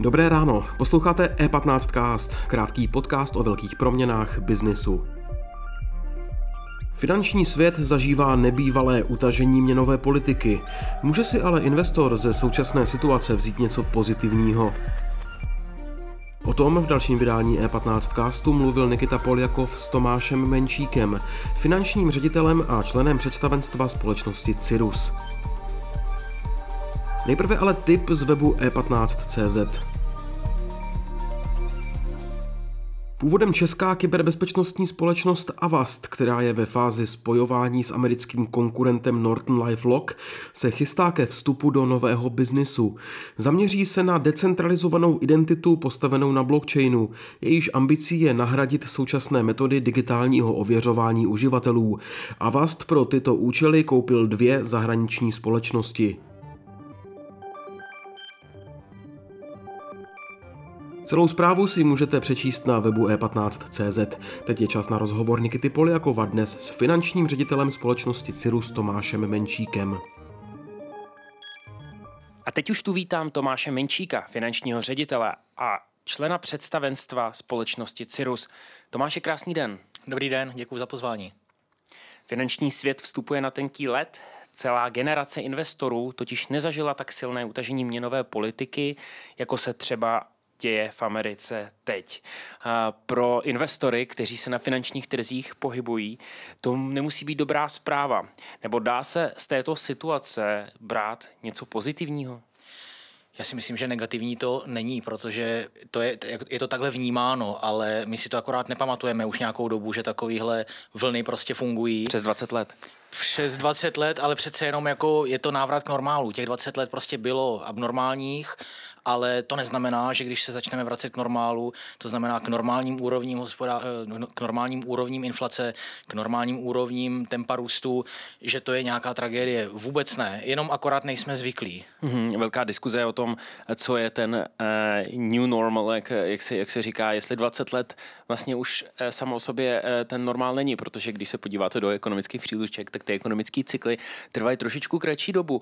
Dobré ráno, posloucháte E15cast, krátký podcast o velkých proměnách biznisu. Finanční svět zažívá nebývalé utažení měnové politiky. Může si ale investor ze současné situace vzít něco pozitivního. O tom v dalším vydání E15 castu mluvil Nikita Poljakov s Tomášem Menšíkem, finančním ředitelem a členem představenstva společnosti Cirrus. Nejprve ale tip z webu e15.cz. Původem česká kyberbezpečnostní společnost Avast, která je ve fázi spojování s americkým konkurentem Norton LifeLock, se chystá ke vstupu do nového biznisu. Zaměří se na decentralizovanou identitu postavenou na blockchainu. Jejíž ambicí je nahradit současné metody digitálního ověřování uživatelů. Avast pro tyto účely koupil dvě zahraniční společnosti. Celou zprávu si můžete přečíst na webu e15.cz. Teď je čas na rozhovor Nikity Poliakova dnes s finančním ředitelem společnosti Cirrus Tomášem Menšíkem. A teď už tu vítám Tomáše Menčíka, finančního ředitele a člena představenstva společnosti Cirrus. Tomáše, krásný den. Dobrý den, děkuji za pozvání. Finanční svět vstupuje na tenký let. Celá generace investorů totiž nezažila tak silné utažení měnové politiky, jako se třeba děje v Americe teď. A pro investory, kteří se na finančních trzích pohybují, to nemusí být dobrá zpráva. Nebo dá se z této situace brát něco pozitivního? Já si myslím, že negativní to není, protože to je, je to takhle vnímáno, ale my si to akorát nepamatujeme už nějakou dobu, že takovýhle vlny prostě fungují. Přes 20 let přes 20 let, ale přece jenom jako je to návrat k normálu. Těch 20 let prostě bylo abnormálních ale to neznamená, že když se začneme vracet k normálu, to znamená k normálním úrovním, hospodá- eh, k normálním úrovním inflace, k normálním úrovním tempa růstu, že to je nějaká tragédie. Vůbec ne, jenom akorát nejsme zvyklí. Mm-hmm, velká diskuze o tom, co je ten uh, new normal, jak, jak, se, jak se říká, jestli 20 let vlastně už uh, samo o sobě uh, ten normál není, protože když se podíváte do ekonomických příruček, tak ty ekonomické cykly trvají trošičku kratší dobu.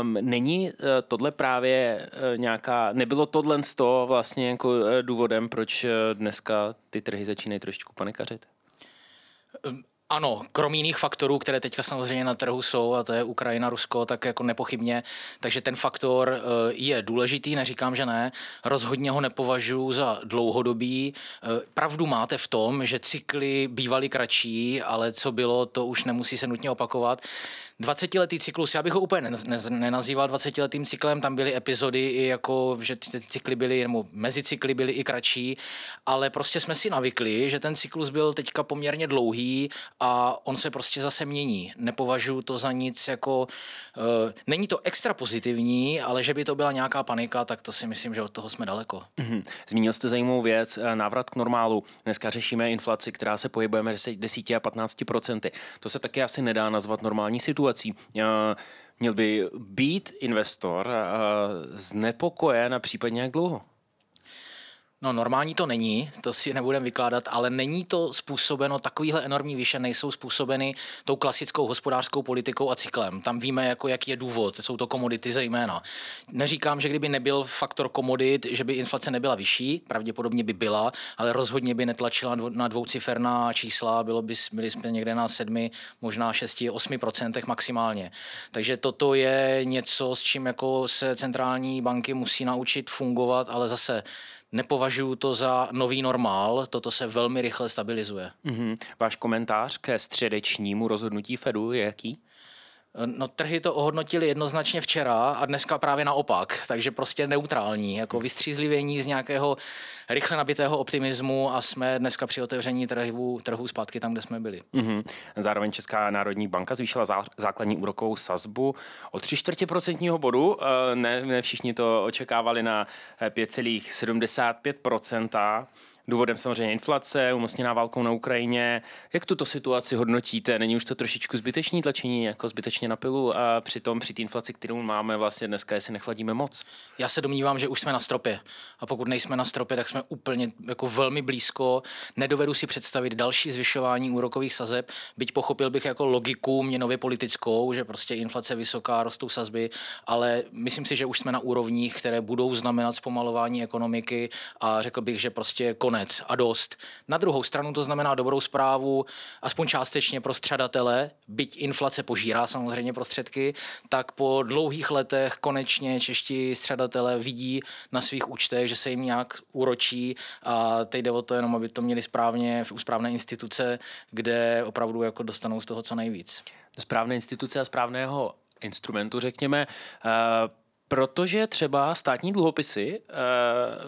Um, není uh, tohle právě uh, nějak nějaká, nebylo tohle z toho vlastně jako eh, důvodem, proč eh, dneska ty trhy začínají trošičku panikařit? Ehm, ano, krom jiných faktorů, které teďka samozřejmě na trhu jsou, a to je Ukrajina, Rusko, tak jako nepochybně. Takže ten faktor eh, je důležitý, neříkám, že ne. Rozhodně ho nepovažuji za dlouhodobý. Pravdu máte v tom, že cykly bývaly kratší, ale co bylo, to už nemusí se nutně opakovat. 20-letý cyklus, já bych ho úplně nenazýval 20-letým cyklem, tam byly epizody i jako, že ty cykly byly, nebo mezicykly byly i kratší, ale prostě jsme si navykli, že ten cyklus byl teďka poměrně dlouhý a on se prostě zase mění. Nepovažuji to za nic jako, uh, není to extra pozitivní, ale že by to byla nějaká panika, tak to si myslím, že od toho jsme daleko. Mm-hmm. Zmínil jste zajímavou věc, eh, návrat k normálu. Dneska řešíme inflaci, která se pohybuje mezi 10 a 15 procenty. To se taky asi nedá nazvat normální situací situací. Měl by být investor znepokojen a případně jak dlouho? No normální to není, to si nebudeme vykládat, ale není to způsobeno, takovýhle enormní výše nejsou způsobeny tou klasickou hospodářskou politikou a cyklem. Tam víme, jako, jaký je důvod, jsou to komodity zejména. Neříkám, že kdyby nebyl faktor komodit, že by inflace nebyla vyšší, pravděpodobně by byla, ale rozhodně by netlačila na dvouciferná čísla, bylo by, byli jsme někde na sedmi, možná 6, 8 procentech maximálně. Takže toto je něco, s čím jako se centrální banky musí naučit fungovat, ale zase Nepovažuji to za nový normál, toto se velmi rychle stabilizuje. Mm-hmm. Váš komentář ke středečnímu rozhodnutí Fedu je jaký? No trhy to ohodnotili jednoznačně včera a dneska právě naopak, takže prostě neutrální, jako vystřízlivění z nějakého rychle nabitého optimismu a jsme dneska při otevření trhu, trhu zpátky tam, kde jsme byli. Mm-hmm. Zároveň Česká národní banka zvýšila zá, základní úrokovou sazbu o 3 čtvrtě procentního bodu. Eh, ne, ne všichni to očekávali na 5,75%. Důvodem samozřejmě inflace, umocněná válkou na Ukrajině. Jak tuto situaci hodnotíte? Není už to trošičku zbytečný tlačení, jako zbytečně na pilu a přitom při té inflaci, kterou máme vlastně dneska, jestli nechladíme moc? Já se domnívám, že už jsme na stropě. A pokud nejsme na stropě, tak jsme úplně jako velmi blízko. Nedovedu si představit další zvyšování úrokových sazeb, byť pochopil bych jako logiku měnově politickou, že prostě inflace vysoká, rostou sazby, ale myslím si, že už jsme na úrovních, které budou znamenat zpomalování ekonomiky a řekl bych, že prostě konec a dost. Na druhou stranu to znamená dobrou zprávu, aspoň částečně pro střadatele, byť inflace požírá samozřejmě prostředky, tak po dlouhých letech konečně čeští střadatele vidí na svých účtech, že se jim nějak úročí a teď jde o to jenom, aby to měli správně v správné instituce, kde opravdu jako dostanou z toho co nejvíc. Správné instituce a správného instrumentu, řekněme. Uh, Protože třeba státní dluhopisy eh,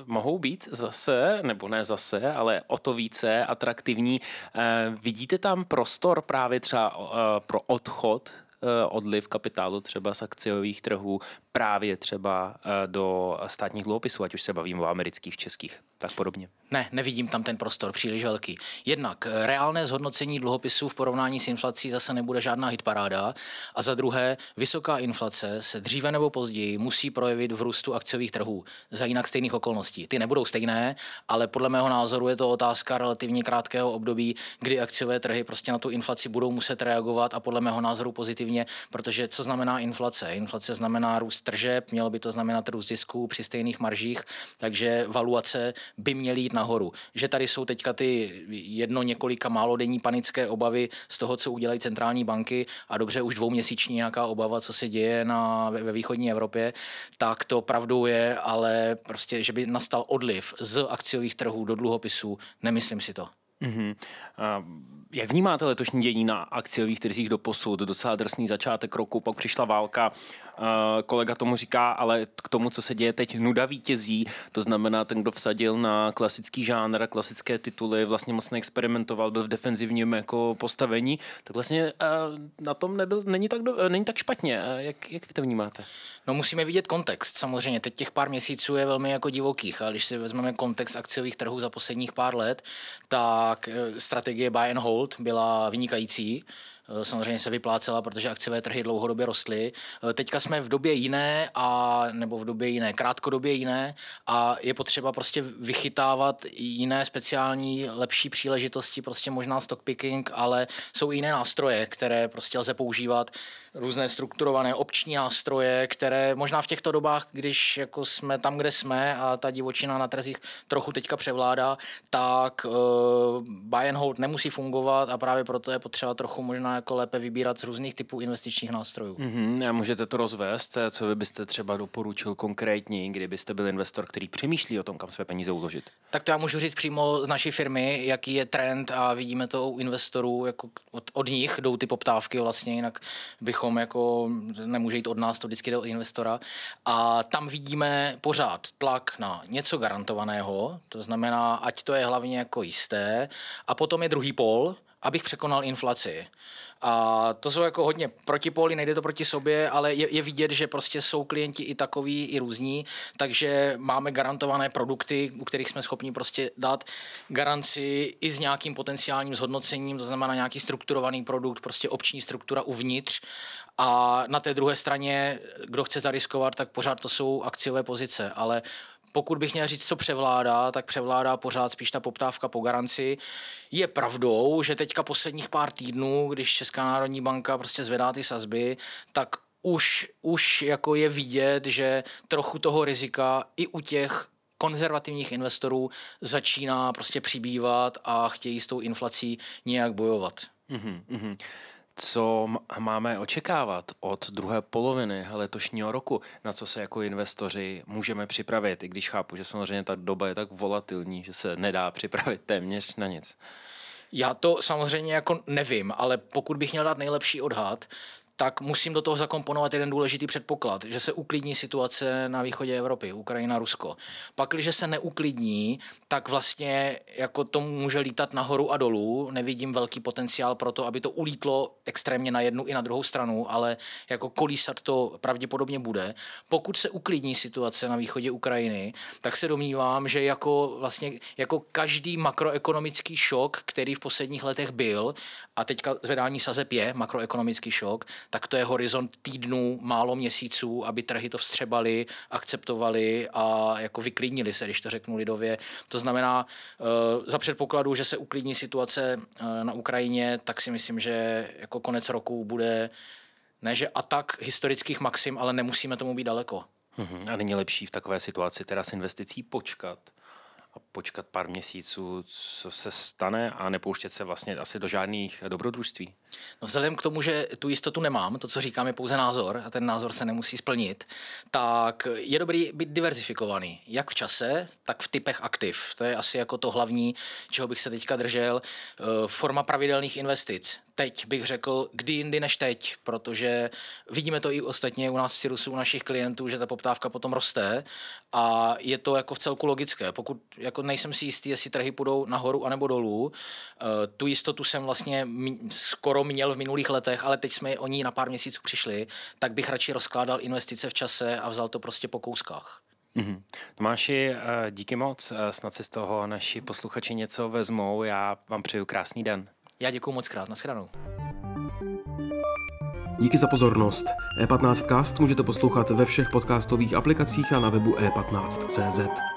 mohou být zase, nebo ne zase, ale o to více atraktivní. Eh, vidíte tam prostor právě třeba eh, pro odchod eh, odliv kapitálu třeba z akciových trhů právě třeba eh, do státních dluhopisů, ať už se bavím o amerických, českých, tak podobně. Ne, nevidím tam ten prostor příliš velký. Jednak eh, reálné zhodnocení dluhopisů v porovnání s inflací zase nebude žádná hitparáda. A za druhé, vysoká inflace se dříve nebo později musí projevit v růstu akciových trhů za jinak stejných okolností. Ty nebudou stejné, ale podle mého názoru je to otázka relativně krátkého období, kdy akciové trhy prostě na tu inflaci budou muset reagovat a podle mého názoru pozitivně, protože co znamená inflace? Inflace znamená růst tržeb, mělo by to znamenat růst zisků při stejných maržích, takže valuace by měly jít nahoru. Že tady jsou teďka ty jedno několika málo denní panické obavy z toho, co udělají centrální banky a dobře už dvouměsíční nějaká obava, co se děje na, ve východní Evropě, tak to pravdou je, ale prostě, že by nastal odliv z akciových trhů do dluhopisů, nemyslím si to. Mm-hmm. Uh, jak vnímáte letošní dění na akciových trzích do posud? Docela drsný začátek roku, pak přišla válka. Uh, kolega tomu říká, ale k tomu, co se děje teď, nuda vítězí. To znamená, ten, kdo vsadil na klasický žánr, klasické tituly, vlastně moc neexperimentoval, byl v defenzivním jako postavení, tak vlastně uh, na tom nebyl, není tak, do, není tak špatně. Uh, jak, jak vy to vnímáte? No musíme vidět kontext. Samozřejmě teď těch pár měsíců je velmi jako divokých, ale když si vezmeme kontext akciových trhů za posledních pár let, tak strategie buy and hold byla vynikající. Eh, samozřejmě se vyplácela, protože akciové trhy dlouhodobě rostly. Eh, teďka jsme v době jiné, a, nebo v době jiné, krátkodobě jiné a je potřeba prostě vychytávat jiné speciální, lepší příležitosti, prostě možná stock picking, ale jsou i jiné nástroje, které prostě lze používat, různé strukturované opční nástroje, které možná v těchto dobách, když jako jsme tam, kde jsme a ta divočina na trzích trochu teďka převládá, tak uh, buy and hold nemusí fungovat a právě proto je potřeba trochu možná jako lépe vybírat z různých typů investičních nástrojů. Mm-hmm, a můžete to rozvést, co vy byste třeba doporučil konkrétně, kdybyste byl investor, který přemýšlí o tom, kam své peníze uložit? Tak to já můžu říct přímo z naší firmy, jaký je trend a vidíme to u investorů, jako od, od nich jdou ty poptávky vlastně, jinak bychom jako, nemůže jít od nás, to vždycky jde od investora. A tam vidíme pořád tlak na něco garantovaného, to znamená, ať to je hlavně jako jisté, a potom je druhý pol, abych překonal inflaci. A to jsou jako hodně protipóly, nejde to proti sobě, ale je, je vidět, že prostě jsou klienti i takový, i různí, takže máme garantované produkty, u kterých jsme schopni prostě dát garanci i s nějakým potenciálním zhodnocením, to znamená nějaký strukturovaný produkt, prostě opční struktura uvnitř a na té druhé straně, kdo chce zariskovat, tak pořád to jsou akciové pozice, ale pokud bych měl říct, co převládá, tak převládá pořád spíš ta poptávka po garanci. Je pravdou, že teďka posledních pár týdnů, když Česká národní banka prostě zvedá ty sazby, tak už, už jako je vidět, že trochu toho rizika i u těch konzervativních investorů začíná prostě přibývat a chtějí s tou inflací nějak bojovat. Mm-hmm. Co máme očekávat od druhé poloviny letošního roku, na co se jako investoři můžeme připravit, i když chápu, že samozřejmě ta doba je tak volatilní, že se nedá připravit téměř na nic. Já to samozřejmě jako nevím, ale pokud bych měl dát nejlepší odhad, tak musím do toho zakomponovat jeden důležitý předpoklad, že se uklidní situace na východě Evropy, Ukrajina, Rusko. Pak, když se neuklidní, tak vlastně jako to může lítat nahoru a dolů. Nevidím velký potenciál pro to, aby to ulítlo extrémně na jednu i na druhou stranu, ale jako kolísat to pravděpodobně bude. Pokud se uklidní situace na východě Ukrajiny, tak se domnívám, že jako vlastně jako každý makroekonomický šok, který v posledních letech byl, a teďka zvedání sazeb je makroekonomický šok, tak to je horizont týdnů, málo měsíců, aby trhy to vstřebali, akceptovali a jako vyklidnili se, když to řeknu lidově. To znamená, eh, za předpokladu, že se uklidní situace eh, na Ukrajině, tak si myslím, že jako konec roku bude ne, že atak historických maxim, ale nemusíme tomu být daleko. Mhm. A není lepší v takové situaci teda s investicí počkat a počkat pár měsíců, co se stane a nepouštět se vlastně asi do žádných dobrodružství? No vzhledem k tomu, že tu jistotu nemám, to, co říkám, je pouze názor a ten názor se nemusí splnit, tak je dobrý být diverzifikovaný, jak v čase, tak v typech aktiv. To je asi jako to hlavní, čeho bych se teďka držel. Eh, forma pravidelných investic. Teď bych řekl, kdy jindy než teď, protože vidíme to i ostatně u nás v Sirusu, u našich klientů, že ta poptávka potom roste a je to jako v celku logické. Pokud jako nejsem si jistý, jestli trhy půjdou nahoru anebo dolů, eh, tu jistotu jsem vlastně skoro měl v minulých letech, ale teď jsme o ní na pár měsíců přišli, tak bych radši rozkládal investice v čase a vzal to prostě po kouskách. Mm-hmm. Tomáši, eh, díky moc, eh, snad si z toho naši posluchači něco vezmou. Já vám přeju krásný den. Já děkuji moc krát, nashledanou. Díky za pozornost. E15cast můžete poslouchat ve všech podcastových aplikacích a na webu e15.cz.